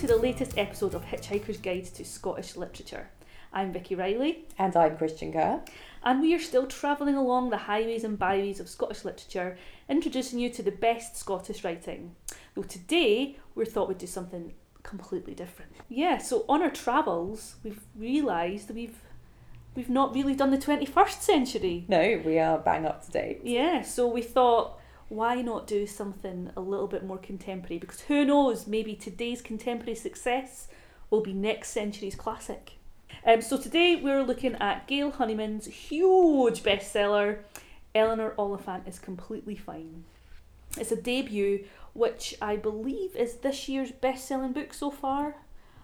Hello and welcome to the latest episode of Hitchhiker's Guide to Scottish Literature. I'm Vikki Reilly, And I'm Kristian Kerr. and we are still travelling along the highways and byways of Scottish literature, introducing you to the best Scottish writing. Though today we thought we'd do something completely different. Yeah, so on our travels, we've realised that we've we've not really done the 21st century. No, we are bang up to date. Yeah, so we thought, why not do something a little bit more contemporary? Because who knows, maybe today's contemporary success will be next century's classic. Um, so today we're looking at Gail Honeyman's huge bestseller, Eleanor Oliphant is Completely Fine. It's a debut, which I believe is this year's best-selling book so far,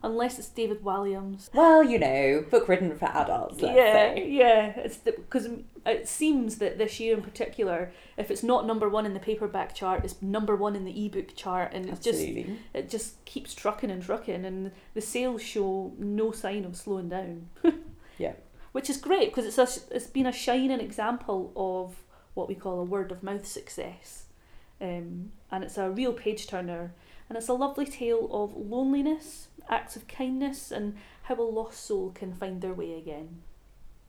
unless it's David Walliams. Well, you know, book written for adults, let's yeah, say. yeah. It's because it seems that this year in particular, if it's not number one in the paperback chart, it's number one in the ebook chart, and it's just it just keeps trucking and trucking, and the sales show no sign of slowing down. Yeah. which is great because it's a, it's been a shining example of what we call a word of mouth success, um, and it's a real page turner, and it's a lovely tale of loneliness, acts of kindness, and how a lost soul can find their way again.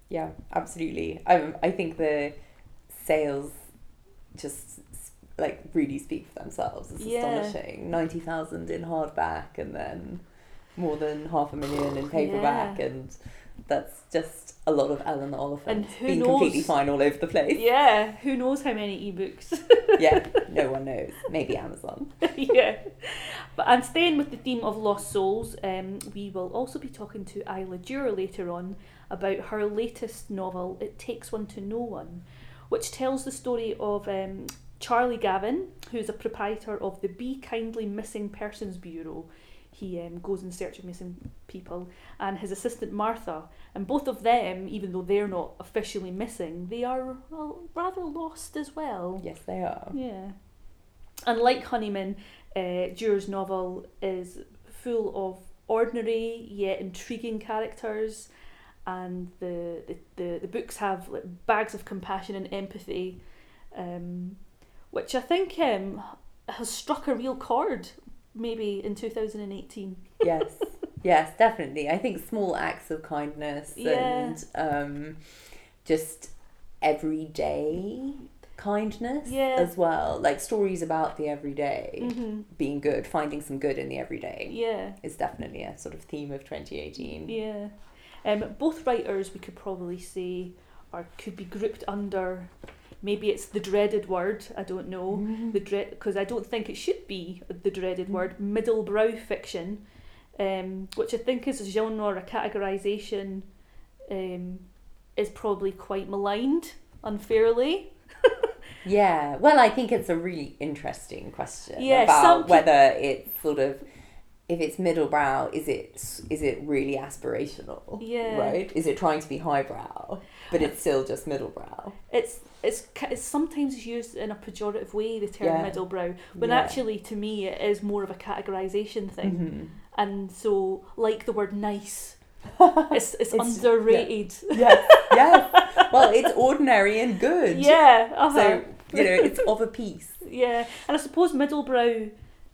Yeah, absolutely. Um, I think the sales just like really speak for themselves. It's Yeah. astonishing. 90,000 in hardback and then more than half a million in paperback Yeah. and that's just a lot of Eleanor Oliphant And who being completely fine all over the place. Yeah, who knows how many ebooks? yeah, no one knows. Maybe Amazon. yeah. But and staying with the theme of lost souls, um, we will also be talking to Isla Dewar later on about her latest novel, It Takes One to Know One, which tells the story of um, Charlie Gavin, who's a proprietor of the Be Kindly Missing Persons Bureau. He um, goes in search of missing people, and his assistant Martha. And both of them, even though they're not officially missing, they are well, rather lost as well. Yes, they are. Yeah. And like Honeyman, uh, Dewar's novel is full of ordinary yet intriguing characters, and the the, the, the books have like, bags of compassion and empathy, um, which I think um, has struck a real chord maybe in 2018. yes yes definitely i think small acts of kindness Yeah. and um just everyday kindness Yeah. as well like stories about the everyday Mm-hmm. being good finding some good in the everyday Yeah. is definitely a sort of theme of 2018 Yeah. Um, both writers, we could probably say, or could be grouped under. Maybe it's the dreaded word. I don't know the dread because I don't think it should be the dreaded word middlebrow fiction, um, which I think is a genre or a categorization, um, is probably quite maligned unfairly. yeah well i think it's a really interesting question Yeah, about peop- whether it's sort of if it's middlebrow is it is it really aspirational Yeah. right is it trying to be highbrow but it's still just middlebrow It's it's it's sometimes used in a pejorative way. The term Yeah. middlebrow, when Yeah. actually to me it is more of a categorization thing. Mhm. and so like the word nice it's, it's, It's- underrated yes, yes. Well, it's ordinary and good. yeah uh-huh. So you know, it's of a piece. yeah and i suppose middlebrow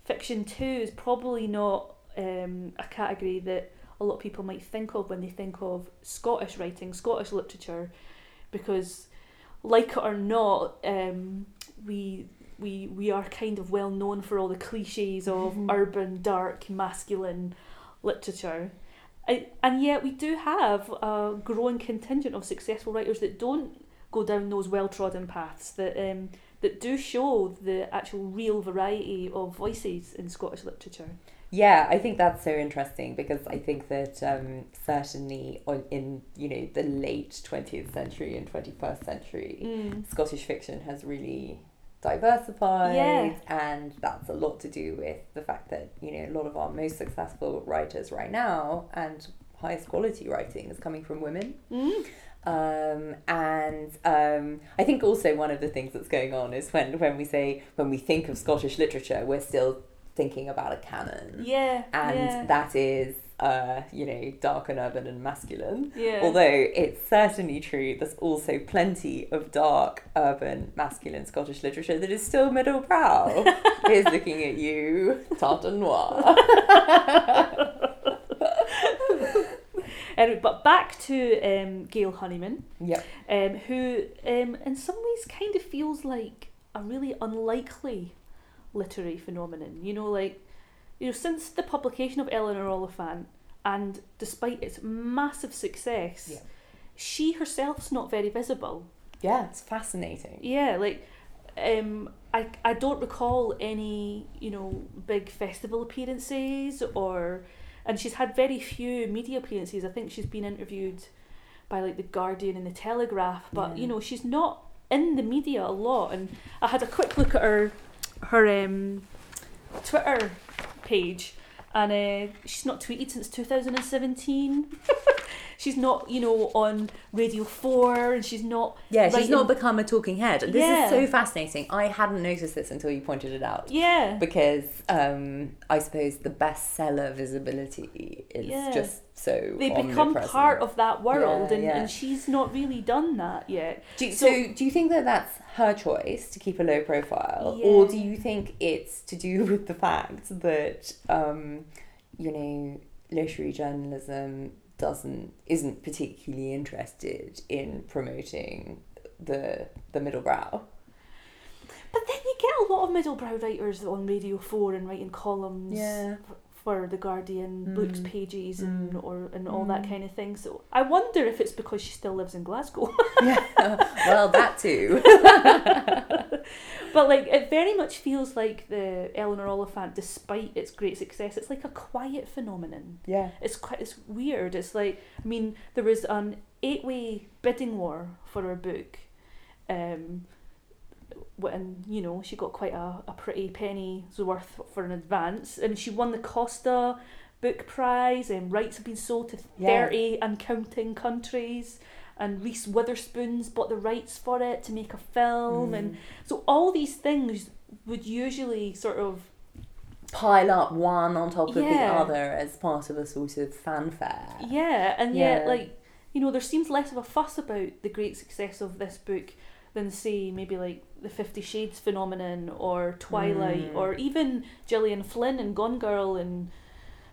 fiction too is probably not um, a category that a lot of people might think of when they think of scottish writing scottish literature because like it or not um, we we we are kind of well known for all the cliches of Mhm. urban dark masculine literature I, and yet we do have a growing contingent of successful writers that don't go down those well trodden paths that um, that do show the actual real variety of voices in Scottish literature. Yeah, I think that's so interesting because I think that um, certainly on, in you know the late twentieth century and twenty first century, Mm. Scottish fiction has really diversified, Yeah. and that's a lot to do with the fact that you know a lot of our most successful writers right now and highest quality writing is coming from women. Mm. Um, and um, I think also one of the things that's going on is when, when we say, when we think of Scottish literature, we're still thinking about a canon. Yeah, And yeah. that is uh, you know, dark and urban and masculine. Yeah. Although it's certainly true, there's also plenty of dark, urban, masculine Scottish literature that is still middle brow. Here's looking at you, Tartan Noir. Anyway, but back to um, Gail Honeyman, Yep. um, who um, in some ways kind of feels like a really unlikely literary phenomenon. You know, like, you know, since the publication of Eleanor Oliphant, and despite its massive success, Yeah. she herself's not very visible. Yeah, it's fascinating. Yeah, like um, I I don't recall any you know big festival appearances or, and she's had very few media appearances. I think she's been interviewed by like the Guardian and the Telegraph, but Yeah. you know she's not in the media a lot. And I had a quick look at her her um, Twitter page. And uh, she's not tweeted since 2017. she's not, you know, on Radio 4 and she's not Yeah, she's writing- not become a talking head. And this Yeah. is so fascinating. I hadn't noticed this until you pointed it out. Yeah. Because um, I suppose the bestseller visibility is Yeah. just so they become part of that world Yeah, and, yeah. and she's not really done that yet Do, So- so, do you think that that's her choice to keep a low profile, or do you think it's to do with the fact that um, you know literary journalism doesn't isn't particularly interested in promoting the the middle brow? but then you get a lot of middle brow writers on radio 4 and writing columns Yeah. For the guardian Mm. books pages and Mm. or and all that Mm. kind of thing so i wonder if it's because she still lives in glasgow yeah, well, that too. but like it very much feels like the eleanor oliphant despite its great success it's like a quiet phenomenon yeah, it's quite it's weird. It's like I mean there was an eight way bidding war for her book, um, and you know she got quite a, a pretty penny's worth for an advance, and she won the Costa Book Prize, and rights have been sold to Yeah. thirty and counting countries. And Reese Witherspoon's bought the rights for it to make a film, and Mm. so all these things would usually sort of pile up one on top of the other as part of a sort of fanfare. Yeah, and yet, Yeah. like, you know, there seems less of a fuss about the great success of this book than, say, maybe like the Fifty Shades phenomenon or Twilight Mm. or even Gillian Flynn and Gone Girl and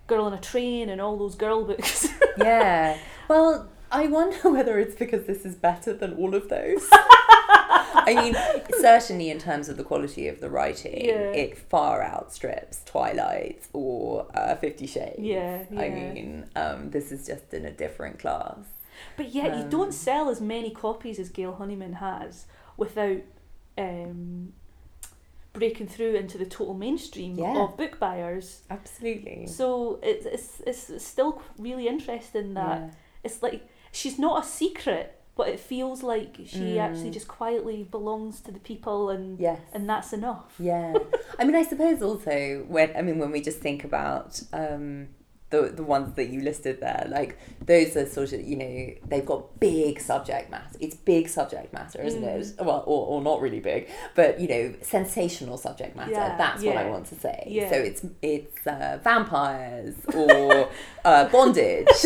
Girl on a Train and all those girl books. yeah. Well, I wonder whether it's because this is better than all of those. I mean, certainly in terms of the quality of the writing, Yeah. it far outstrips Twilight or uh, Fifty Shades. Yeah, I mean, um, this is just in a different class. But yet, you Um, don't sell as many copies as Gail Honeyman has without um, breaking through into the total mainstream Yeah. of book buyers. Absolutely. So it's, it's, it's still really interesting that. Yeah. it's like she's not a secret, but it feels like she Mm. actually just quietly belongs to the people, and Yes. and that's enough. Yeah, I mean, I suppose also when I mean when we just think about um, the the ones that you listed there, like those are sort of you know they've got big subject matter. It's big subject matter, isn't Mm. it? Well, or, or not really big, but you know sensational subject matter. Yeah, That's what I want to say. Yeah. So it's it's uh, vampires or uh, bondage,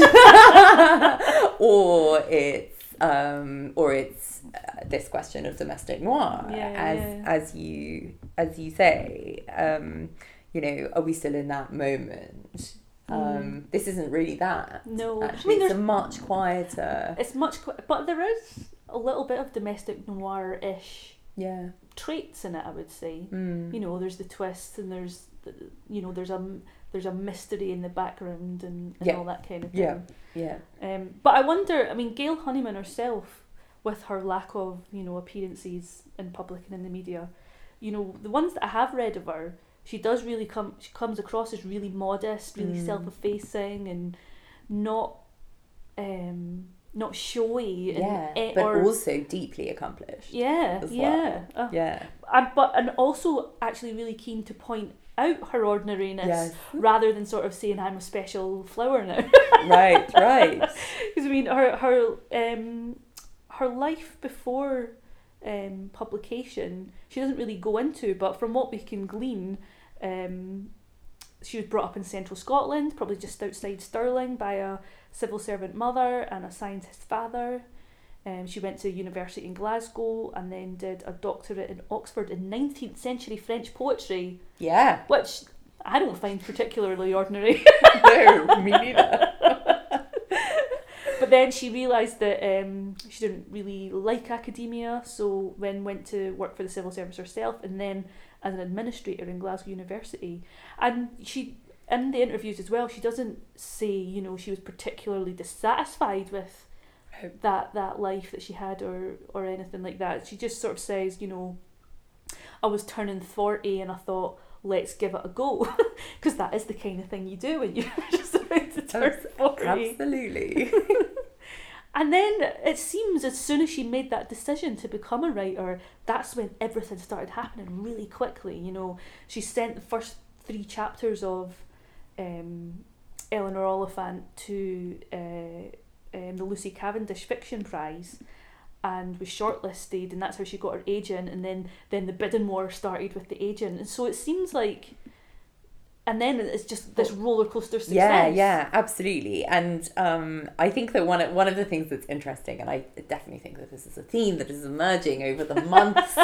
or it's um, or it's uh, this question of domestic noir Yeah, as yeah. as you as you say um, you know are we still in that moment um, this isn't really that Mm. No, I actually mean, it's a much quieter It's much, qu- but there is a little bit of domestic noir ish yeah traits in it. I would say. mm. You know, there's the twists and there's the, you know there's a there's a mystery in the background and, and Yeah. all that kind of thing. Yeah. yeah Um, but I wonder. I mean, Gail Honeyman herself, with her lack of you know appearances in public and in the media, you know the ones that I have read of her, she does really come. She comes across as really modest, really Mm. self-effacing, and not, um, not showy. And, yeah but or, also deeply accomplished yeah, as yeah. well. Uh, yeah and, but and also actually really keen to point out her ordinariness yes rather than sort of saying I'm a special flower now. right right Because I mean, her her um, her life before um, publication, she doesn't really go into, but from what we can glean, um, she was brought up in central Scotland, probably just outside Stirling, by a civil servant mother and a scientist father. Um, she went to university in Glasgow and then did a doctorate in Oxford in 19th century French poetry, Yeah. which I don't find particularly ordinary. no, me neither. but then she realised that um, she didn't really like academia, so then went to work for the civil service herself, and then as an administrator in Glasgow University. And she, in the interviews as well, she doesn't say you know she was particularly dissatisfied with that that life that she had or or anything like that. She just sort of says you know, I was turning forty and I thought. Let's give it a go, because that is the kind of thing you do when you're just about to oh, turn Abs- forty. Absolutely. And then it seems as soon as she made that decision to become a writer, that's when everything started happening really quickly. You know, she sent the first three chapters of um, Eleanor Oliphant to uh, um, the Lucy Cavendish Fiction Prize and was shortlisted, and that's how she got her agent. And then, then the bidding war started with the agent. And so it seems like. And then it's just this roller coaster success. Yeah, yeah, absolutely. And um, I think that one of, one of the things that's interesting, and I definitely think that this is a theme that is emerging over the months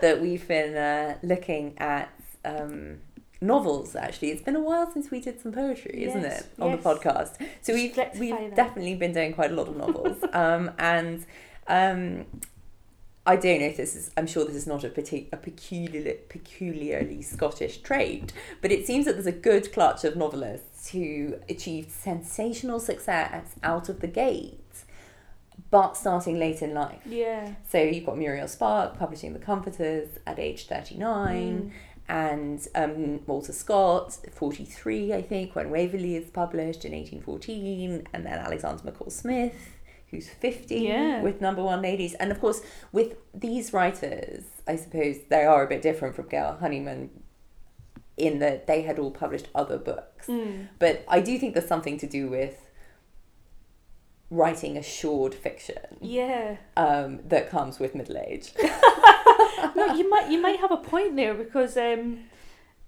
that we've been uh, looking at um, novels. Actually, it's been a while since we did some poetry, isn't it, on yes. the podcast? So we've we've that. definitely been doing quite a lot of novels, um, and. Um, I don't know if this is. I'm sure this is not a, partic- a peculiar, peculiarly Scottish trait, but it seems that there's a good clutch of novelists who achieved sensational success out of the gate, but starting late in life. Yeah. So you've got Muriel Spark publishing The Comforters at age 39, Mm. and um, Walter Scott, 43, I think, when Waverley is published in 1814, and then Alexander McCall Smith, who's 50 Yeah. with Number One Ladies. And of course, with these writers, I suppose they are a bit different from Gail Honeyman in that they had all published other books. Mm. But I do think there's something to do with writing assured fiction Yeah. um, that comes with middle age. no, you might you might have a point there because um,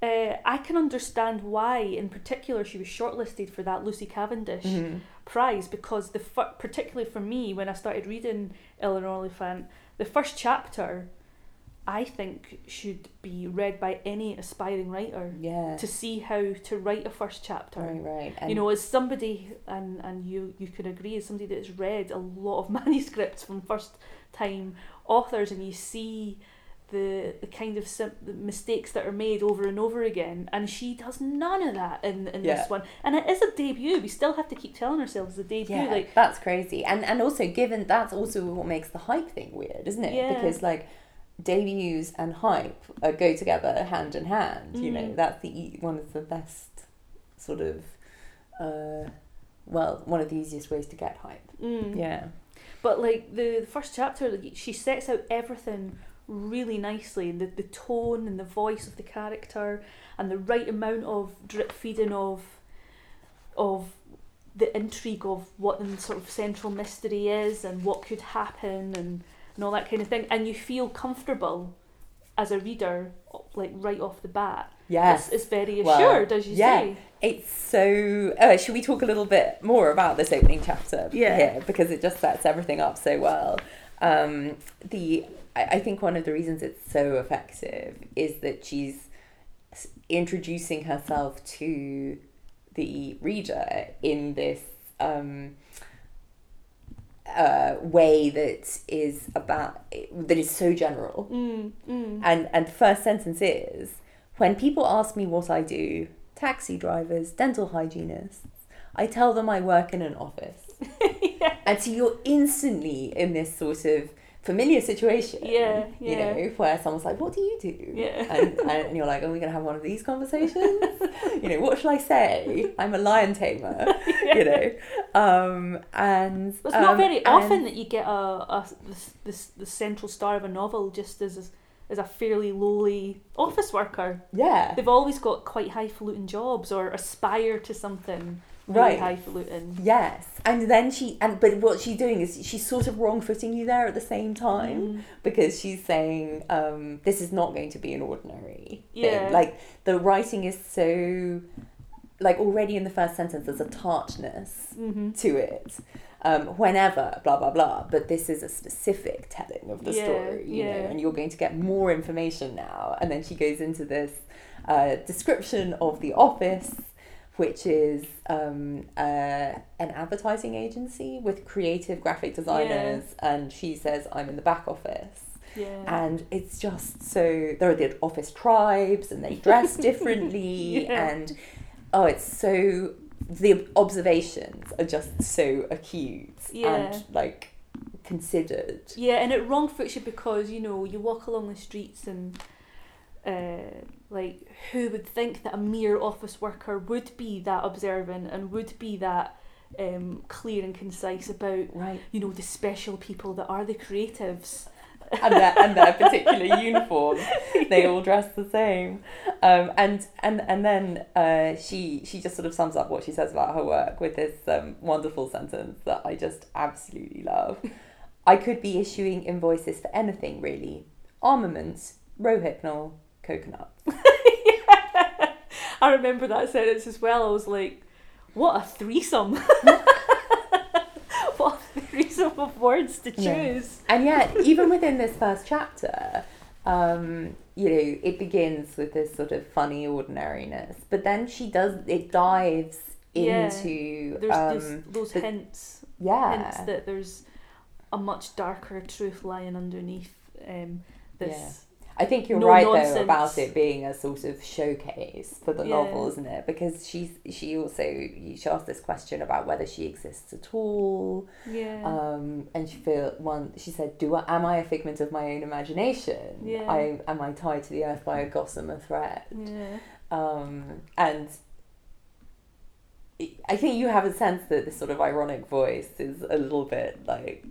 uh, I can understand why, in particular, she was shortlisted for that Lucy Cavendish Mhm. prize because the fir- particularly for me when I started reading Eleanor Oliphant, the first chapter, I think should be read by any aspiring writer Yeah. to see how to write a first chapter. Right, right. And you know, as somebody, and and you you can agree, as somebody that's read a lot of manuscripts from first time authors, and you see the the kind of sim- the mistakes that are made over and over again, and she does none of that in in Yeah. this one, and it is a debut. We still have to keep telling ourselves a debut. yeah, Like, that's crazy. And and also given that's also what makes the hype thing weird, isn't it? Yeah. Because like debuts and hype uh, go together hand in hand. You know, Mm. that's the one of the best sort of uh, well, one of the easiest ways to get hype. mm. Yeah. But like the, the first chapter, like, she sets out everything really nicely. The the tone and the voice of the character, and the right amount of drip feeding of, of the intrigue of what the sort of central mystery is and what could happen and, and all that kind of thing. And you feel comfortable as a reader, like right off the bat. Yes. It's, it's very Well, assured, as you yeah. say. It's so. Uh, should we talk a little bit more about this opening chapter Yeah. here because it just sets everything up so well. Um, the I, I think one of the reasons it's so effective is that she's introducing herself to the reader in this um, uh, way that is about that is so general. Mm, mm. And and the first sentence is when people ask me what I do, taxi drivers, dental hygienists, I tell them I work in an office. yeah. And so you're instantly in this sort of familiar situation. Yeah, You know, where someone's like, What do you do? Yeah. And, and you're like, Are we gonna have one of these conversations? you know, what shall I say? I'm a lion tamer. You know. Um and It's not um, very and- often that you get a, a this, this the central star of a novel just as is a fairly lowly office worker. Yeah. They've always got quite highfalutin jobs or aspire to something really Right. highfalutin. Yes, and then she and but what she's doing is she's sort of wrong footing you there at the same time Mm. because she's saying um, this is not going to be an ordinary Yeah. thing. Like the writing is so like already in the first sentence there's a tartness hmm to it. Um, whenever blah blah blah, but this is a specific telling of the Yeah, story, you know, and you're going to get more information now. And then she goes into this uh, description of the office, which is um, uh, an advertising agency with creative graphic designers, and she says, I'm in the back office. Yeah. And it's just so there are the office tribes, and they dress differently, Yeah. and oh, it's so the observations are just so acute Yeah. and like considered. Yeah, and it wrong foots you because you know you walk along the streets and uh, like who would think that a mere office worker would be that observant and would be that um, clear and concise about Right. you know the special people that are the creatives. and their and their particular uniform. They all dress the same, um, and and and then uh, she she just sort of sums up what she says about her work with this um, wonderful sentence that I just absolutely love. I could be issuing invoices for anything really, armaments, rohypnol, coconut. I remember that sentence as well. I was like, what a threesome! what a threesome of words to choose. Yeah. And yet, even within this first chapter, um, you know, it begins with this sort of funny ordinariness, but then she does it dives Yeah. into There's um, those, those but- hints, yeah, hints that there's a much darker truth lying underneath um, this. I think you're no right nonsense. though about it being a sort of showcase for the Yeah. novel, isn't it? Because she's she also she asked this question about whether she exists at all, Yeah. um, and she feel one. She said, "Do I, am I a figment of my own imagination? Yeah. I am I tied to the earth by a gossamer thread?" yeah. Um, and I think you have a sense that this sort of ironic voice is a little bit like,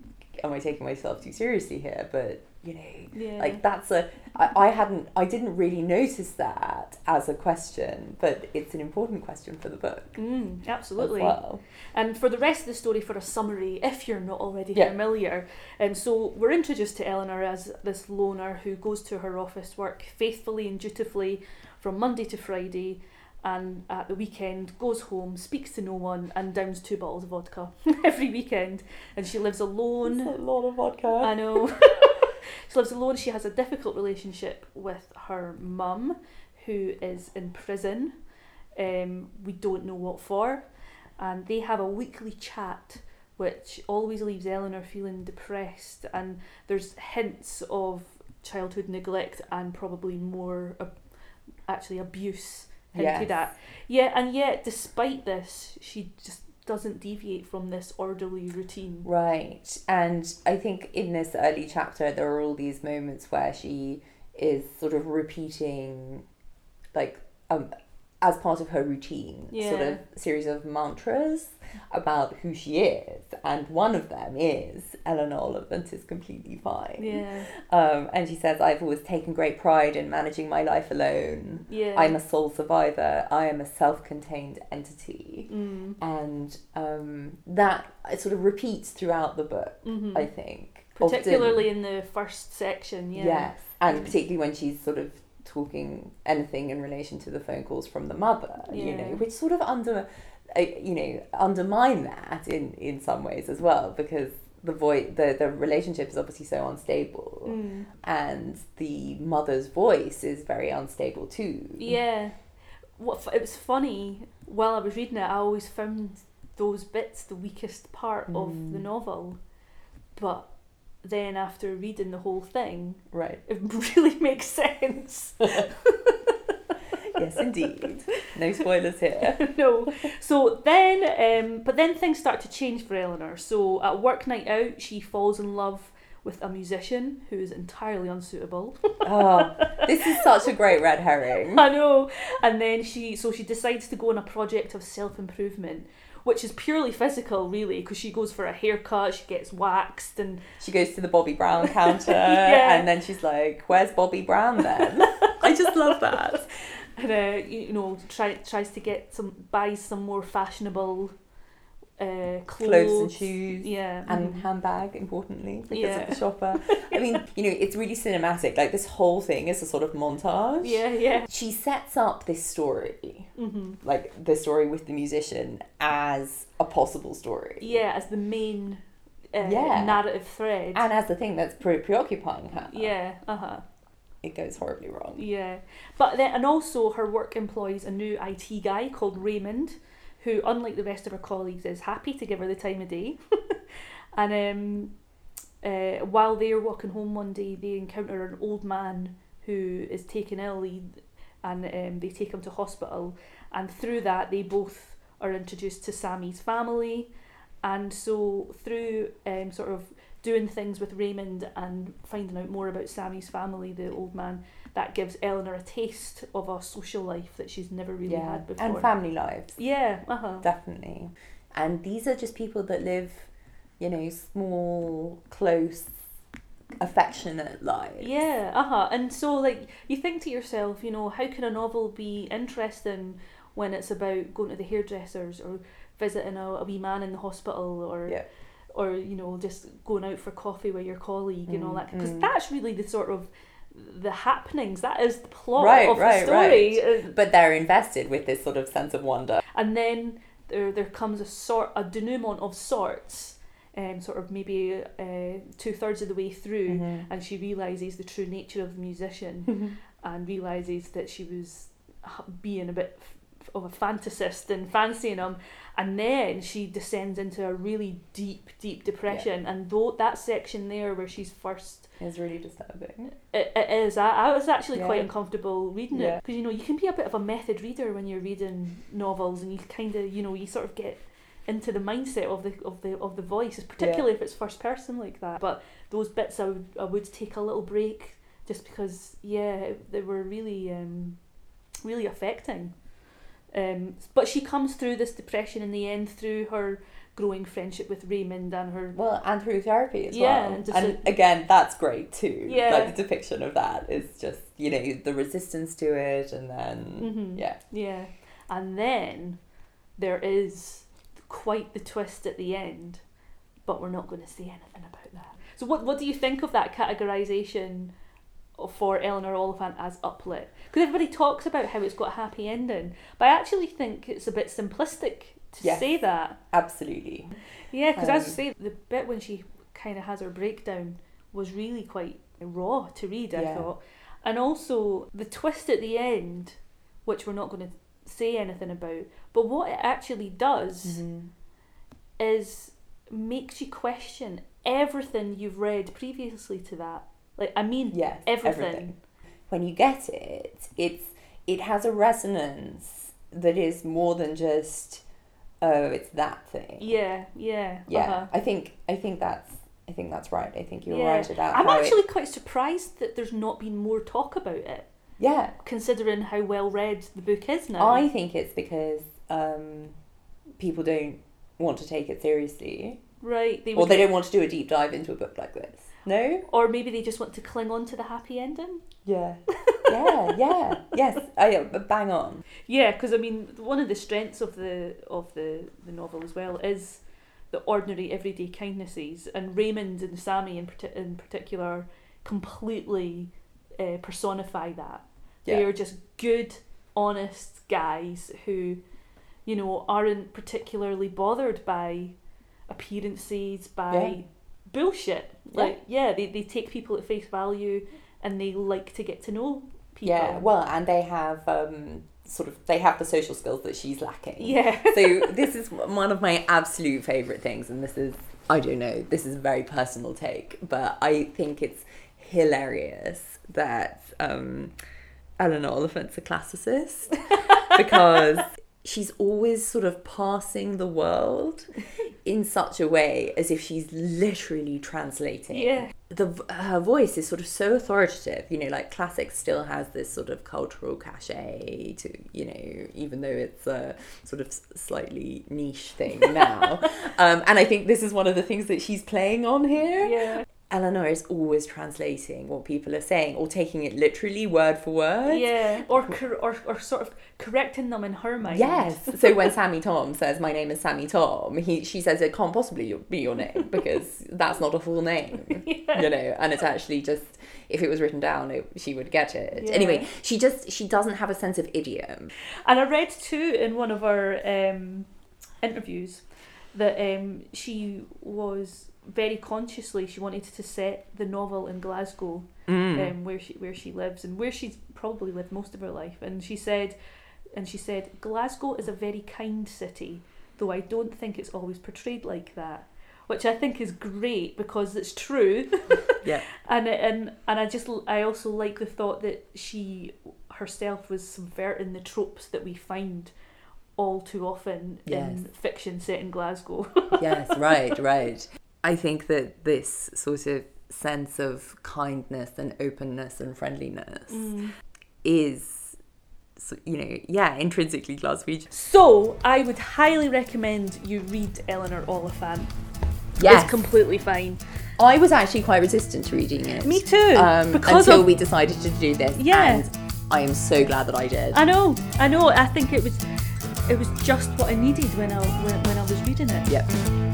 "Am I taking myself too seriously here?" But you know, Yeah. like that's a I, I hadn't I didn't really notice that as a question, but it's an important question for the book Mm, absolutely. well. And for the rest of the story, for a summary, if you're not already Yeah. familiar, um, so we're introduced to Eleanor as this loner who goes to her office work faithfully and dutifully from Monday to Friday, and at the weekend goes home, speaks to no one, and downs two bottles of vodka every weekend. And she lives alone. A lot of vodka. I know. she lives alone. She has a difficult relationship with her mum, who is in prison. Um, we don't know what for. And they have a weekly chat, which always leaves Eleanor feeling depressed. And there's hints of childhood neglect and probably more ab- actually abuse hinted Yes. at. Yeah, and yet, despite this, she just doesn't deviate from this orderly routine. Right. And I think in this early chapter, there are all these moments where she is sort of repeating, like, um, as part of her routine, sort of series of mantras about who she is. And one of them is Eleanor Oliphant is completely fine. Yeah. Um, and she says, I've always taken great pride in managing my life alone. Yeah. I'm a sole survivor. I am a self contained entity. Mm. And um, that sort of repeats throughout the book, Mhm. I think. Particularly in the first section, yeah. Yes. And particularly when she's sort of talking anything in relation to the phone calls from the mother, you know, which sort of under, uh, you know, undermine that in, in some ways as well, because the voice, the, the relationship is obviously so unstable, Mm. and the mother's voice is very unstable too. Yeah. What it was funny while I was reading it, I always found those bits the weakest part of the Mm. novel. But then after reading the whole thing, Right. it really makes sense. Yes, indeed. no spoilers here. no. So then, um, but then things start to change for Eleanor. So at work night out, she falls in love with a musician who is entirely unsuitable. Oh, this is such a great red herring. I know. And then she, so she decides to go on a project of self improvement, which is purely physical, really, because she goes for a haircut, she gets waxed, and She goes to the Bobbi Brown counter Yeah. and then she's like, Where's Bobbi Brown then? I just love that. and uh, you, know try, tries to get some buys some more fashionable uh, clothes, Clothes and shoes. yeah, And mhm. handbag, importantly, because Yeah. of the shopper. I mean, you know, it's really cinematic. Like, this whole thing is a sort of montage. yeah, yeah, She sets up this story, hmm like the story with the musician, as a possible story. yeah, as the main uh, Yeah. narrative thread. And as the thing that's pre- preoccupying her. yeah, uh huh. It goes horribly wrong. Yeah, but then and also her work employs a new IT guy called Raymond, who, unlike the rest of her colleagues, is happy to give her the time of day. and um, uh, while they're walking home one day, they encounter an old man who is taken ill, he- and um, they take him to hospital. And through that, they both are introduced to Sammy's family, and so through um, sort of doing things with Raymond and finding out more about Sammy's family, the old man, that gives Eleanor a taste of a social life that she's never really yeah. had before. And family lives. yeah, uh huh. Definitely. And these are just people that live, you know, small, close, affectionate lives. Yeah, uh huh. And so, like, you think to yourself, you know, how can a novel be interesting when it's about going to the hairdressers or visiting a, a wee man in the hospital or, Yeah. or you know, just going out for coffee with your colleague and all Mm, that? Because mm. that's really the sort of the happenings. That is the plot Right, of right, the story. Uh, But they're invested with this sort of sense of wonder. and then there there comes a sort a denouement of sorts, um, sort of maybe uh, two thirds of the way through, Mhm. and she realizes the true nature of the musician, and realizes that she was being a bit of a fantasist and fancying him, and then she descends into a really deep, deep depression, and though that section there where she's first is really disturbing. it, it is. I, I was actually quite uncomfortable reading it because you know you can be a bit of a method reader when you're reading novels, and you kind of you know you sort of get into the mindset of the of the of the voice, particularly if it's first person like that. But those bits I would I would take a little break just because yeah they were really um, really affecting. Um, but she comes through this depression in the end through her growing friendship with Raymond and her Well, and through therapy as Yeah, well. and And a- again, that's great too. Yeah. Like the depiction of that is just, you know, the resistance to it and then, Mhm. yeah. Yeah. And then there is quite the twist at the end, but we're not going to say anything about that. So, what, what do you think of that categorisation for Eleanor Oliphant as uplit? Because everybody talks about how it's got a happy ending, but I actually think it's a bit simplistic to Yes. say that. Absolutely. Yeah, because as I Um, say, the bit when she kind of has her breakdown was really quite raw to read, I Yeah. thought. And also the twist at the end, which we're not going to say anything about, but what it actually does Mm-hmm. is makes you question everything you've read previously to that. Like, I mean, Yes, everything. When you get it, it's it has a resonance that is more than just oh, it's that thing. Yeah, yeah. Yeah. uh-huh. I think I think that's I think that's right. I think you're Yeah. right about I'm how it- actually quite surprised that there's not been more talk about it, yeah. considering how well read the book is now. I think it's because um, people don't want to take it seriously, Right. They or they don't want to do a deep dive into a book like this. No. Or maybe they just want to cling on to the happy ending. Yeah. yeah. Yeah. Yes. I uh, bang on. Yeah, because I mean, one of the strengths of the of the the novel as well is the ordinary, everyday kindnesses, and Raymond and Sammy in parti- in particular completely uh, personify that. Yeah. They are just good, honest guys who, you know, aren't particularly bothered by appearances, by Yeah. bullshit. Yeah. Like, yeah, they, they take people at face value and they like to get to know people. Yeah. Well, and they have um, sort of they have the social skills that she's lacking. Yeah. so this is one of my absolute favorite things, and this is I don't know. This is a very personal take, but I think it's hilarious that um, Eleanor Oliphant's a classicist because she's always sort of passing the world in such a way as if she's literally translating. Yeah. The her voice is sort of so authoritative. You know, like classic still has this sort of cultural cachet to you know, even though it's a sort of slightly niche thing now. um, and I think this is one of the things that she's playing on here. Yeah. Eleanor is always translating what people are saying or taking it literally word for word. Yeah, or, cor- or or sort of correcting them in her mind. Yes. So when Sammy Thom says my name is Sammy Thom, he she says it can't possibly be your name because that's not a full name. Yeah. You know, and it's actually just if it was written down, it, she would get it. Yeah. Anyway, she just she doesn't have a sense of idiom. And I read too in one of our um, interviews that um, she was very consciously she wanted to set the novel in Glasgow, um, where she where she lives and where she's probably lived most of her life. And she said, and she said, Glasgow is a very kind city, though I don't think it's always portrayed like that. Which I think is great because it's true. Yeah. and and and I just I also like the thought that she herself was subverting the tropes that we find all too often Yes. in fiction set in Glasgow. yes, right, right. I think that this sort of sense of kindness and openness and friendliness is, you know, yeah, intrinsically Glaswegian. So I would highly recommend you read Eleanor Oliphant. Yes. It's completely fine. I was actually quite resistant to reading it. Me too. Um, because until of, we decided to do this. Yeah. And I am so glad that I did. I know, I know. I think it was it was just what I needed when I when, when I was reading it. Yep.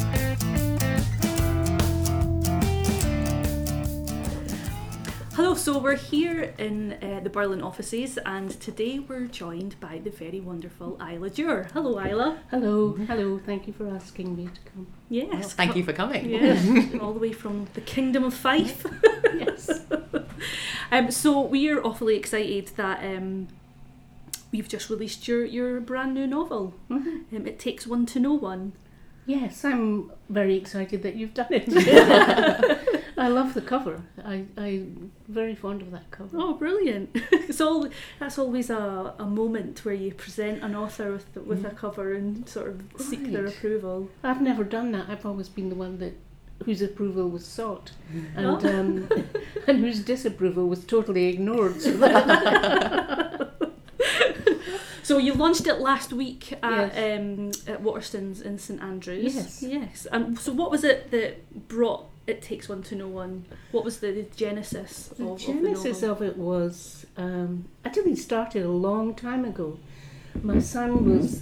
Hello, so we're here in uh, the Birlinn offices, and today we're joined by the very wonderful Isla Dewar. Hello, Isla. Hello, hello. Thank you for asking me to come. Yes. Thank you for coming. Yes, all the way from the Kingdom of Fife. Yes. Um, so we are awfully excited that um, we've just released your, your brand new novel. Mhm. Um, it takes one to know one. Yes, I'm very excited that you've done it. I love the cover. I, I'm very fond of that cover. Oh, brilliant! it's all that's always a, a moment where you present an author with with a cover and sort of seek their approval. I've never done that. I've always been the one that whose approval was sought and Oh. um, and whose disapproval was totally ignored. So So you launched it last week at Yes. um, at Waterstones in St Andrews. Yes. Yes. And so what was it that brought It Takes One to Know One? What was the, the genesis The of, genesis of the novel? of it was um, actually started a long time ago. My son was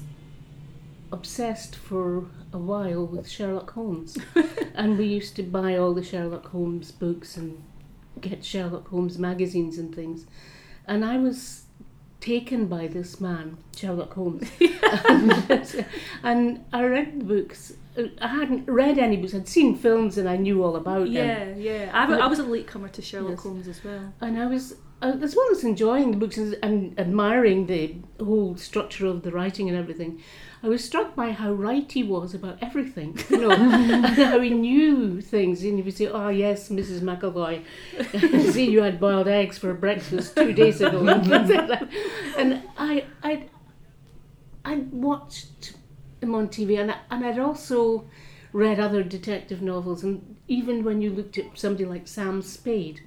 obsessed for a while with Sherlock Holmes, and we used to buy all the Sherlock Holmes books and get Sherlock Holmes magazines and things. And I was taken by this man, Sherlock Holmes, and, and I read the books. I hadn't read any books. I'd seen films and I knew all about them. Yeah, yeah. I was a latecomer to Sherlock Yes. Holmes as well. And I was, uh, as well as enjoying the books and, and admiring the whole structure of the writing and everything, I was struck by how right he was about everything, you know, how he knew things. And he would say, "Oh yes, Mrs. McAvoy, see you had boiled eggs for breakfast two days ago," and things like that. And I, I, I watched him on TV, and I, and I'd also read other detective novels, and even when you looked at somebody like Sam Spade,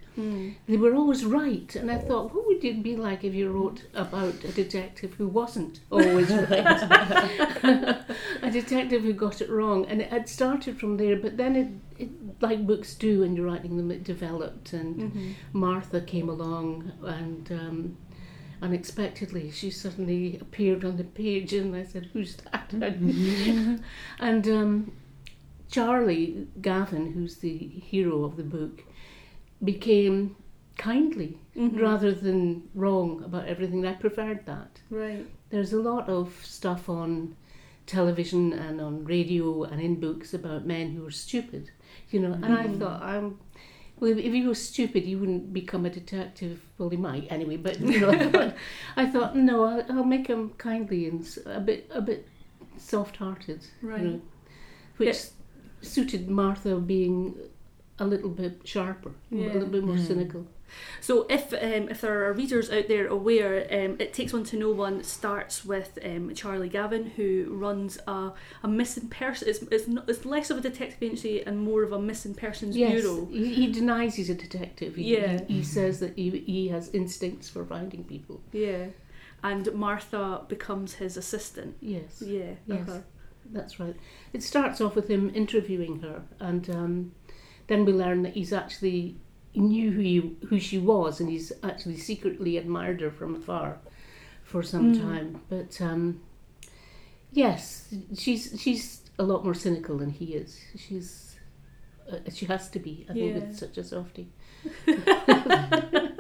they were always right. And I thought, what would it be like if you wrote about a detective who wasn't always right? a detective who got it wrong. And it had started from there, but then it, it like books do when you're writing them, it developed. And Martha came along and. Um, Unexpectedly, she suddenly appeared on the page, and I said, "Who's that?" Mm-hmm. and um, Charlie Gavin, who's the hero of the book, became kindly mm-hmm. rather than wrong about everything. I preferred that. Right. There's a lot of stuff on television and on radio and in books about men who are stupid, you know. And I mm-hmm. thought, I'm. Well, if he was stupid, he wouldn't become a detective. Well, he might anyway. But you know, I thought, I thought no, I'll, I'll make him kindly and s- a bit, a bit soft-hearted, Right. you know, which suited Martha being a little bit sharper, Yeah. a little bit more cynical. So if um, if there are readers out there aware, um, it takes one to know one starts with um, Charlie Gavin, who runs a, a missing person. It's, it's, not, it's less of a detective agency and more of a missing persons Yes, bureau. he, he denies he's a detective. He, Yeah. he, he says that he, he has instincts for finding people. Yeah, and Martha becomes his assistant. Yes, Yeah, Yes. uh-huh. that's right. It starts off with him interviewing her, and um, then we learn that he's actually he knew who he, who she was, and he's actually secretly admired her from afar for some Mm. time. But um, yes, she's she's a lot more cynical than he is. She's uh, she has to be. I think Yeah. with such a softie.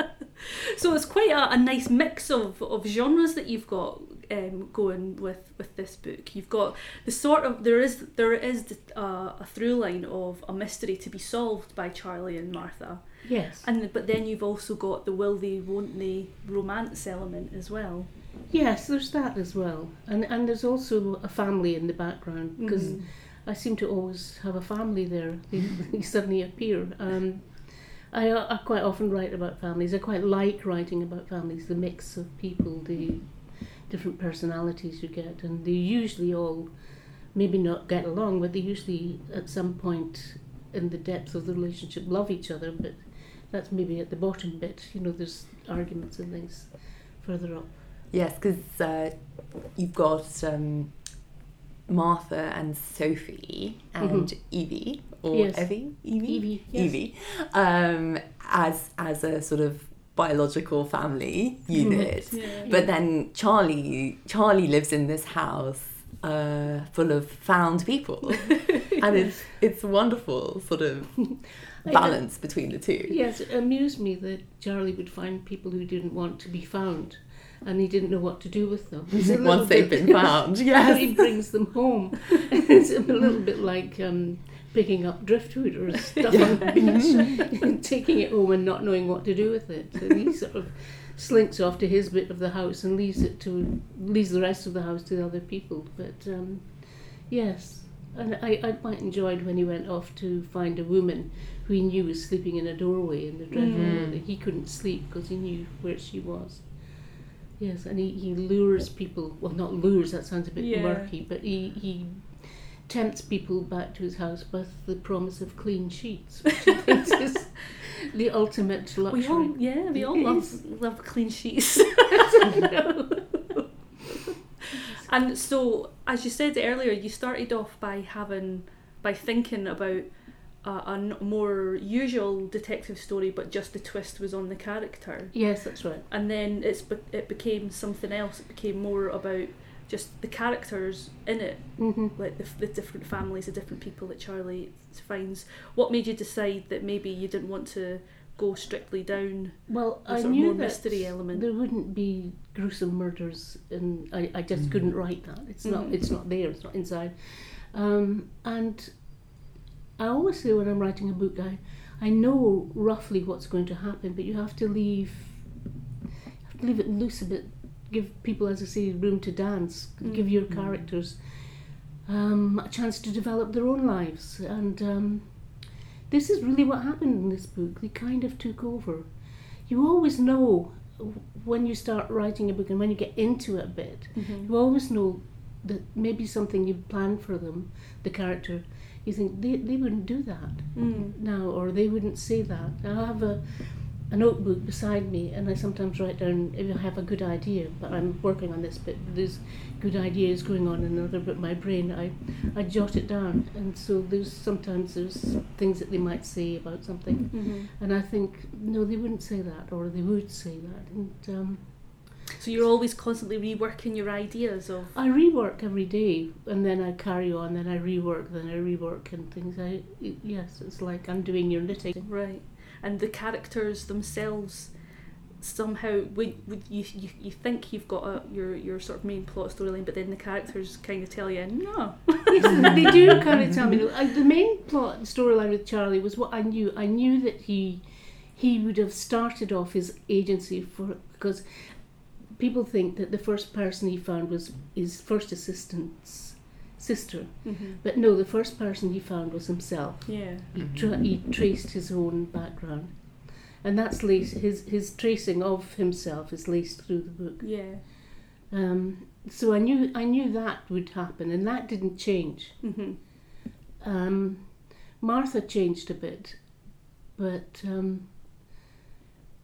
So it's quite a, a nice mix of, of genres that you've got um, going with, with this book. You've got the sort of there is there is uh, a through line of a mystery to be solved by Charlie and Martha, Yes. and but then you've also got the will they won't they romance element as well. Yes, there's that as well, and and there's also a family in the background because Mhm. I seem to always have a family there. They, they suddenly appear. Um, I, I quite often write about families. I quite like writing about families. The mix of people, the different personalities you get, and they usually all maybe not get along, but they usually at some point in the depth of the relationship love each other. But that's maybe at the bottom bit. You know, there's arguments and things further up. Yes, because uh, you've got um, Martha and Sophie and Evie, or Mm-hmm. Yes. Evie, Evie, Evie, yes. Evie, um, as as a sort of biological family unit. Yeah. But then Charlie, Charlie lives in this house uh, full of found people, and it's it's wonderful sort of Balance between the two. Yes, it amused me that Charlie would find people who didn't want to be found, and he didn't know what to do with them. Once they've been found, he brings them home. it's a little bit like um, picking up driftwood or stuff on the beach, and taking it home and not knowing what to do with it. So he sort of slinks off to his bit of the house and leaves it to leaves the rest of the house to the other people. But um, yes, and I, I quite enjoyed when he went off to find a woman who he knew was sleeping in a doorway in the dreadful Mm. He couldn't sleep because he knew where she was. Yes, and he, he lures people. Well, not lures. That sounds a bit Yeah. murky, but he he tempts people back to his house with the promise of clean sheets, which he thinks is the ultimate luxury. We all, yeah, we all It love is. love clean sheets. And so, as you said earlier, you started off by having, by thinking about a, a n- more usual detective story, but just the twist was on the character. yes, that's right. And then it's be- it became something else. It became more about just the characters in it, hmm like the, the different families, the different people that Charlie finds. What made you decide that maybe you didn't want to go strictly down Well, the I sort of knew more that mystery element? there wouldn't be gruesome murders, and I, I just couldn't write that. It's not. Mhm. It's not there. It's not inside. Um, and I always say when I'm writing a book, I I know roughly what's going to happen, but you have to leave have to leave it loose a bit. Give people, as I say, room to dance. Give your Mm. characters um, a chance to develop their own lives, and um, this is really what happened in this book. They kind of took over. You always know when you start writing a book and when you get into it a bit, Mhm. you always know that maybe something you've planned for them, the character, you think they, they wouldn't do that Mm. now or they wouldn't say that. I have a, a notebook beside me and I sometimes write down if I have a good idea, but I'm working on this but There's good ideas going on in another bit of my brain. I, I jot it down and so there's sometimes there's things that they might say about something Mhm. and I think no they wouldn't say that or they would say that and um, So you're always constantly reworking your ideas of I rework every day, and then I carry on. Then I rework. Then I rework and things. I yes, it's like undoing your knitting. right, and the characters themselves somehow would, would you, you you think you've got a your your sort of main plot storyline, but then the characters kind of tell you no. Yes, they do kind of tell me. The main plot storyline with Charlie was what I knew. I knew that he he would have started off his agency for because people think that the first person he found was his first assistant's sister, Mm-hmm. but no, the first person he found was himself. Yeah. He, tra- he traced his own background. and that's laced, his his tracing of himself is laced through the book. Yeah. Um, so I knew I knew that would happen, and that didn't change. hmm Um, Martha changed a bit, but um,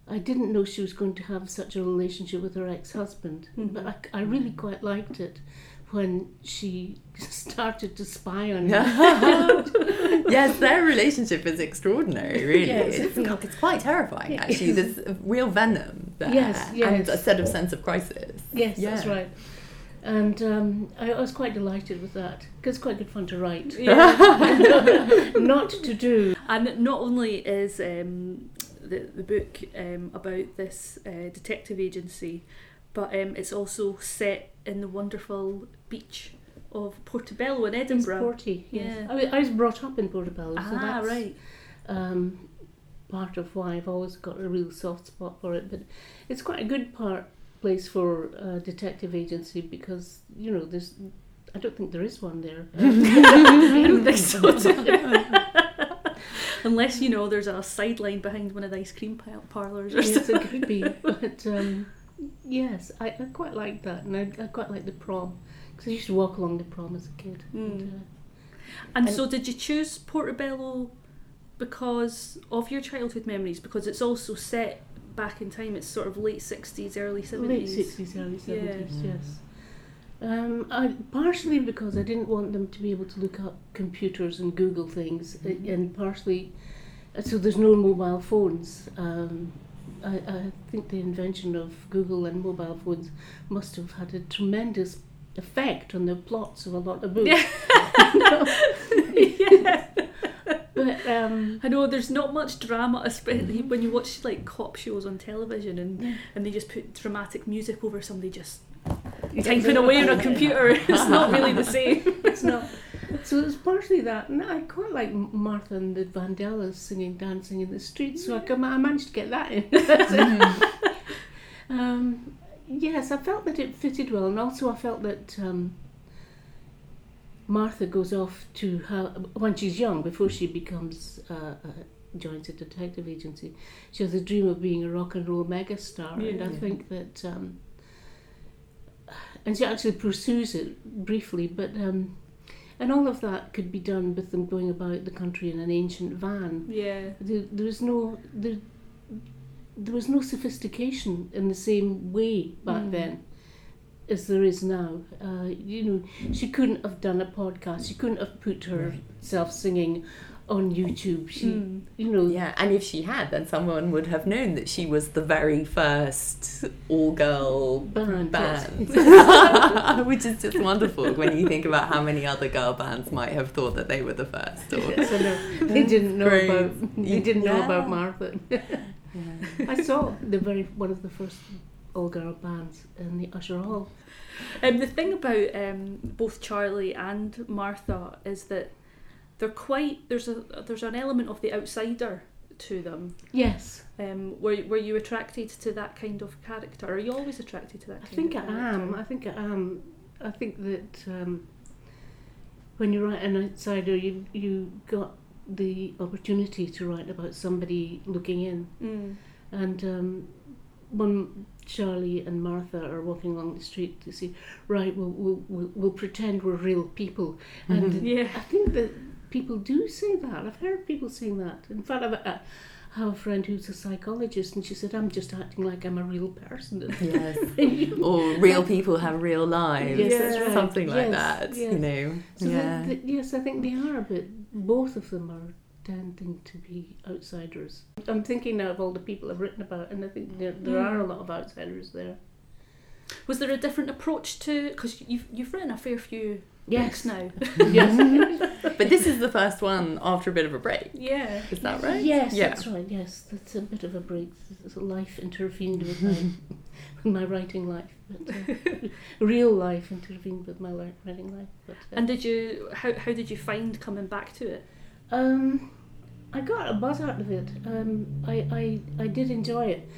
I didn't know she was going to have such a relationship with her ex-husband. Mhm. But I, I really quite liked it when she started to spy on me. yes, their relationship is extraordinary, really. Yes. It's, it's quite terrifying, It actually. There's real venom there. Yes, And a set of sense of crisis. Yes, that's right. And um, I, I was quite delighted with that because it's quite good fun to write, Yeah. not to do. and not only is um, the the book um, about this uh, detective agency, but um, it's also set in the wonderful beach of Portobello in It's Edinburgh. Porty. Yes. Yeah. I, was- I was brought up in Portobello, so ah, that's right. um, part of why I've always got a real soft spot for it. But it's quite a good part place for a detective agency because you know there's. I don't think there is one there. I don't think so. Unless you know there's a sideline behind one of the ice cream parlours or yes, something. it could be. But um, yes, I, I quite like that, and I, I quite like the prom because I used to walk along the prom as a kid. And, Mm. uh, And, And- so, did you choose Portobello because of your childhood memories? Because it's also set back in time. It's sort of late sixties, early seventies. late seventies. sixties, early Yeah. seventies. Yes. Um, I, partially because I didn't want them to be able to look up computers and Google things, Mhm. and partially uh, so there's no mobile phones. Um, I, I think the invention of Google and mobile phones must have had a tremendous effect on the plots of a lot of books. yeah. But um, I know there's not much drama, especially when you watch like cop shows on television, and Yeah. and they just put dramatic music over somebody just typing away on a computer. It's not really the same. it's not. So it's partially that, and I quite like Martha and the Vandellas singing, dancing in the streets. So I, come, I managed to get that in. um, yes, I felt that it fitted well, and also I felt that um, Martha goes off to her when she's young, before she becomes uh, uh, joins a detective agency. She has a dream of being a rock and roll megastar, and I Yeah. think that. Um, and she actually pursues it briefly, but um, and all of that could be done with them going about the country in an ancient van. Yeah. There, there was no there, there was no sophistication in the same way back Mm. then as there is now. Uh, you know, she couldn't have done a podcast. She couldn't have put herself singing on YouTube. She, Mm. you know, Yeah, and if she had, then someone would have known that she was the very first all-girl Band, band, yes. which is just wonderful when you think about how many other girl bands might have thought that they were the first. Or, I know. They didn't know about. They didn't know about Martha. I saw the very one of the first all girl bands in the Usher Hall. Um, the thing about um, both Charlie and Martha is that they're quite there's a there's an element of the outsider to them. Yes, Um, were were you attracted to that kind of character? Are you always attracted to that? I Kind think I character? am. I think I am. I think that um, when you write an outsider, you you got the opportunity to write about somebody looking in, Mm. and um, when Charlie and Martha are walking along the street, they say, "Right, we'll we'll, we'll, we'll pretend we're real people," and Yeah. I think that people do say that. I've heard people saying that. In fact, I've, I have a friend who's a psychologist, and she said, "I'm just acting like I'm a real person." yes. Or real people have real lives. Yes, that's right. Something like Yes, that, yes. you know. So yeah. the- the- yes, I think they are, but both of them are tending to be outsiders. I'm thinking now of all the people I've written about, and I think there, there hmm. are a lot of outsiders there. Was there a different approach to because you've you've written a fair few Yes. no. yes. But this is the first one after a bit of a break. yeah. Is that right? Yes, Yeah. that's right. Yes, that's a bit of a break. There's a life intervened with my with my writing life, but uh, real life intervened with my writing life. But, uh, And did you how how did you find coming back to it? Um, I got a buzz out of it. Um, I, I, I did enjoy it.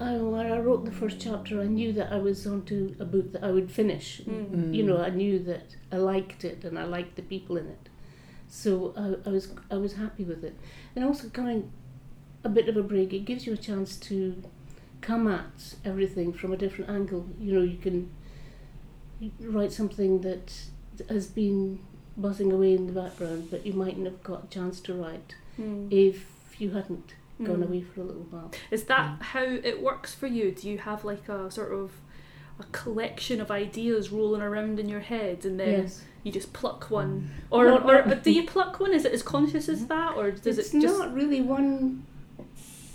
I, when I wrote the first chapter, I knew that I was onto a book that I would finish. Mm. You know, I knew that I liked it and I liked the people in it. So I, I was I was happy with it. And also coming a bit of a break. It gives you a chance to come at everything from a different angle. You know, you can write something that has been buzzing away in the background, but you mightn't have got a chance to write Mm. if you hadn't gone Mm. away for a little while. Is that how it works for you? Do you have like a sort of a collection of ideas rolling around in your head and then yes. you just pluck one? Or, Not- or, not- do you pluck one? Is it as conscious as that? Or does it's it just. not really one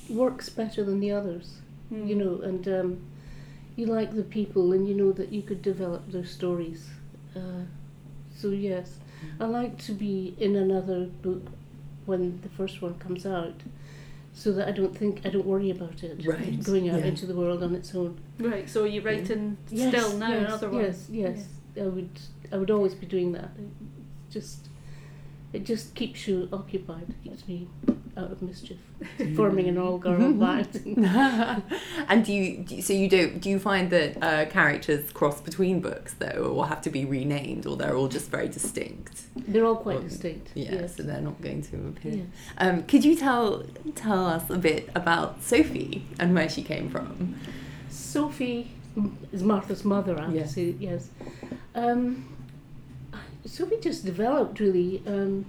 works better than the others. Mm. you know, and um, you like the people, and you know that you could develop their stories. Uh, so yes, I like to be in another book when the first one comes out, so that I don't think I don't worry about it Right, going out yeah. into the world on its own. Right, so you're writing Yes, still now yes, another one? Yes, yes, I would. I would always be doing that. It just, it just keeps you occupied. Keeps me out of mischief, forming an all-girl band. and do you, do you so you don't? do you find that uh, characters cross between books though or have to be renamed or they're all just very distinct They're all quite Well, distinct. yeah yes. so they're not going to appear Yes. um, could you tell tell us a bit about Sophie and where she came from Sophie is Martha's mother, I have Yes. yes. Um, Sophie just developed really. Um,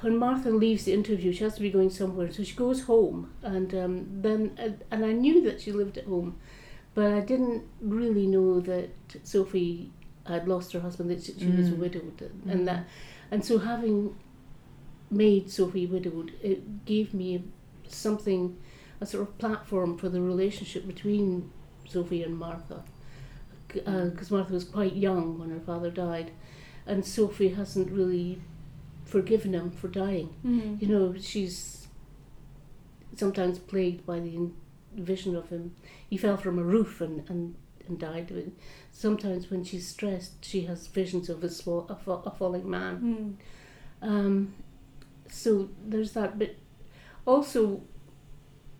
when Martha leaves the interview, she has to be going somewhere, so she goes home, and um, then and I knew that she lived at home, but I didn't really know that Sophie had lost her husband; that she she was Mm. widowed, and, Mm. and that, and so having made Sophie widowed, it gave me something a sort of platform for the relationship between Sophie and Martha. Because Martha was quite young when her father died, and Sophie hasn't really forgiven him for dying. Mm. You know, she's sometimes plagued by the vision of him. He fell from a roof and, and, and died. Sometimes when she's stressed, she has visions of a, swa- a, fa- a falling man. Mm. Um, so there's that, but also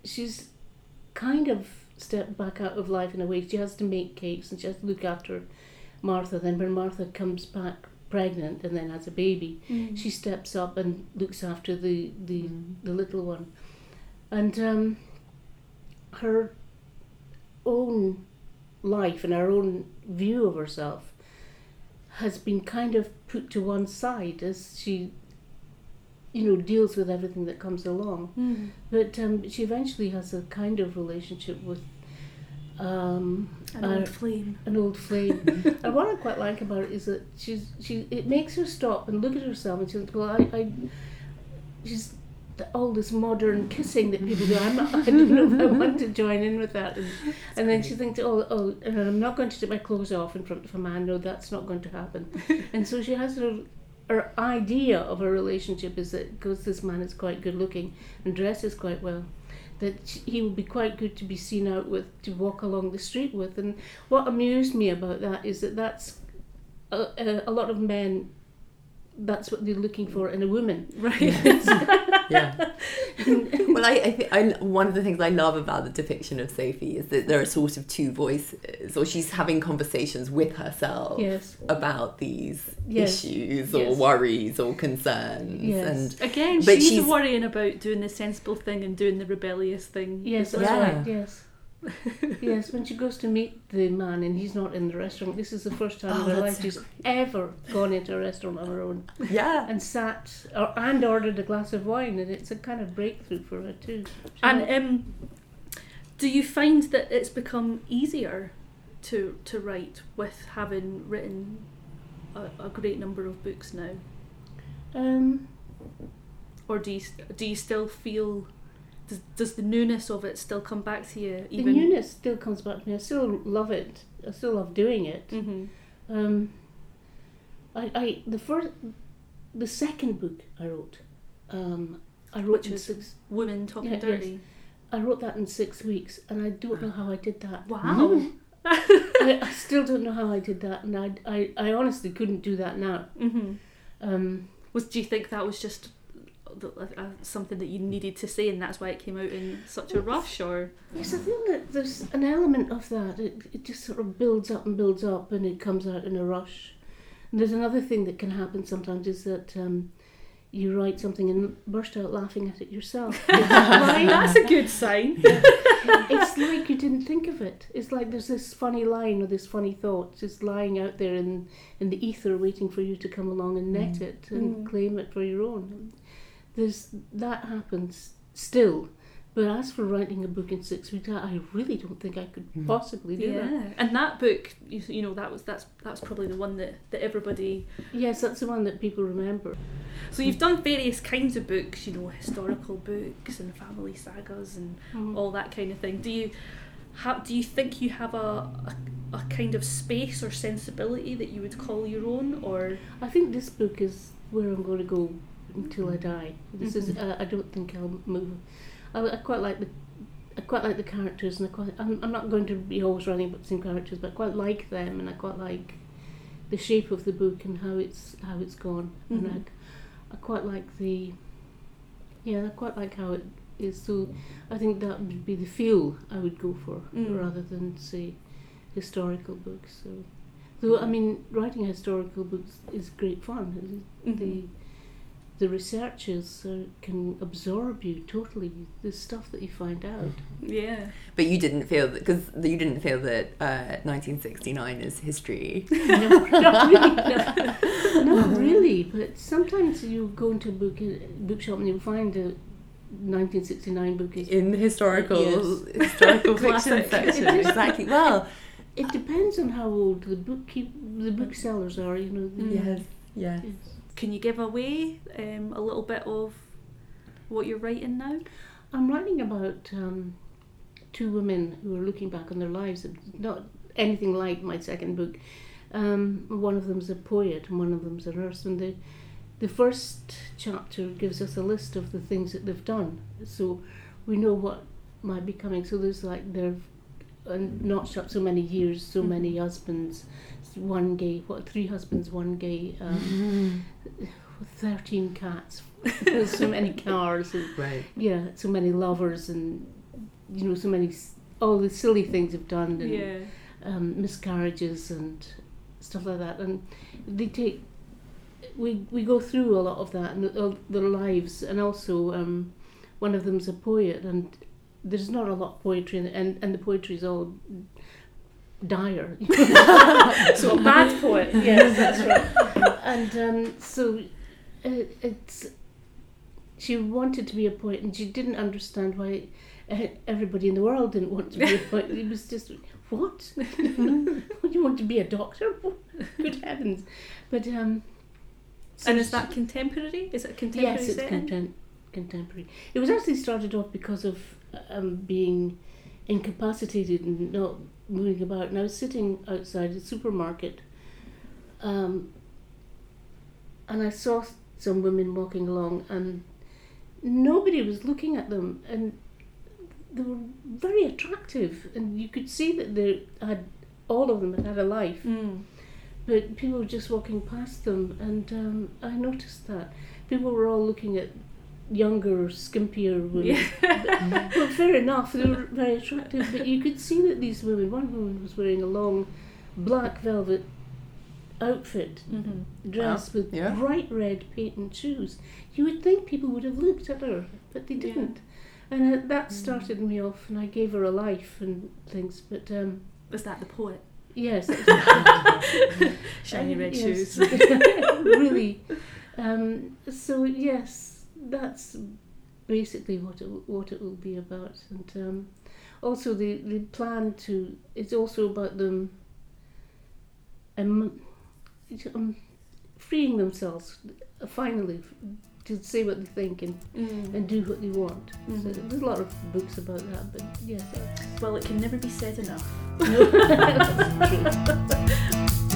she's kind of stepped back out of life in a way. She has to make cakes and she has to look after Martha. Then when Martha comes back pregnant and then has a baby, Mm. she steps up and looks after the the, Mm. the little one, and um, her own life and her own view of herself has been kind of put to one side as she you know deals with everything that comes along Mm. but um, she eventually has a kind of relationship with um, An uh, old flame. an old flame. and what I quite like about it is that she's she it makes her stop and look at herself and she's thinks, well, I, I she's the, all this modern kissing that people do. I'm not, I don't know if I want to join in with that. And, and then she thinks, oh, oh, and I'm not going to take my clothes off in front of a man. No, that's not going to happen. and so she has her her idea of a relationship is that because this man is quite good looking and dresses quite well that he would be quite good to be seen out with to walk along the street with. And what amused me about that is that that's a, a, a lot of men that's what they're looking for in a woman Right. yeah well I, I think I, one of the things I love about the depiction of Sophie is that there are sort of two voices or she's having conversations with herself yes about these Yes. issues or Yes. worries or concerns Yes. and Again, But she's, she's- worrying about doing the sensible thing and doing the rebellious thing. yes that's. Yeah. right yes yes when she goes to meet the man and he's not in the restaurant this is the first time Oh, in her life she's ever gone into a restaurant on her own. Yeah. And sat or, and ordered a glass of wine and it's a kind of breakthrough for her too. And um, do you find that it's become easier to to write with having written a, a great number of books now, um or do you do you still feel does, does the newness of it still come back to you? the newness still comes back to me. I still love it. I still love doing it. hmm Um, I, I the first, the second book I wrote, um, I wrote Which in is- six. Women talking Yeah, yes. dirty. I wrote that in six weeks, and I don't know how I did that. Wow. I, I still don't know how I did that, and I, I, I honestly couldn't do that now. hmm Um, Was do you think that was just the- uh, something that you needed to say, and that's why it came out in such a rush, or yes, I think that there's an element of that. It, it just sort of builds up and builds up, and it comes out in a rush. And there's another thing that can happen sometimes is that um, you write something and burst out laughing at it yourself. That's a good sign. it's like you didn't think of it. It's like there's this funny line or this funny thought just lying out there in, in the ether waiting for you to come along and net Mm. it and Mm. claim it for your own. There's that happens still. But as for writing a book in six weeks, I I really don't think I could Mm. possibly do that. Yeah, and that book, you, you know, that was that's that's probably the one that, that everybody. Yes, that's the one that people remember. So you've done various kinds of books, you know, historical books and family sagas and Mm. all that kind of thing. Do you have? Do you think you have a, a a kind of space or sensibility that you would call your own, or I think this book is where I'm going to go until I die. This is. Mhm. Uh, I don't think I'll move. I, I quite like the. I quite like the characters, and I quite. I'm, I'm not going to be always writing about the same characters, but I quite like them, and I quite like the shape of the book and how it's how it's gone, Mhm. and I, I quite like the. Yeah, I quite like how it is. So, I think that would be the feel I would go for, Mm. rather than say historical books. So, though I mean, writing historical books is great fun. The the researchers uh, can absorb you totally. The stuff that you find out. yeah, But you didn't feel that because you didn't feel that uh, 1969 is history. no, not really. No. Not really. But sometimes you go into a book bookshop and you'll find a 1969 book. Is, in the historical Yes. historical fiction section. exactly. Well, it depends on how old the bookkeep the booksellers are. You know. The, yes, yes. yes. Can you give away um, a little bit of what you're writing now? I'm writing about um, two women who are looking back on their lives. Not anything like my second book. Um, one of them's a poet and one of them's a nurse. And the, the first chapter gives us a list of the things that they've done. So we know what might be coming. So there's like they've uh, notched up so many years, so many husbands, one gay, what, three husbands, one gay, um, 13 cats, so many cars. And, Right. yeah, so many lovers and you know so many all the silly things they've done and Yeah, um, miscarriages and stuff like that, and they take we we go through a lot of that and uh, their lives, and also um, one of them's a poet, and there's not a lot of poetry, in it, and and the poetry is all dire. so a bad poet. yes, that's right. and um, so it, it's she wanted to be a poet, and she didn't understand why uh, everybody in the world didn't want to be a poet. It was just what? you want to be a doctor? Good heavens! But um, so and is that contemporary? Is it contemporary yes, it's contem- contemporary. It was actually started off because of um, being incapacitated and not moving about. And I was sitting outside a supermarket, um, and I saw some women walking along, and nobody was looking at them, and they were very attractive, and you could see that they had all of them had had a life Mm. but people were just walking past them, and um, I noticed that people were all looking at younger, skimpier women. Yeah. well, fair enough, they were very attractive, but you could see that these women. One woman was wearing a long, black velvet outfit, hmm dress with yeah. bright red patent shoes. You would think people would have looked at her, but they didn't. And uh, that started me off, and I gave her a life and things. But um, Was that the poet? yes, that was Shiny red yes. shoes. really. Um, so yes, that's basically what it what it will be about, and um, also the the plan to it's also about them um, um freeing themselves finally to say what they think and, Mm. and do what they want. So Mhm. there's a lot of books about that, but yes, Well, it can never be said enough. no, that's true.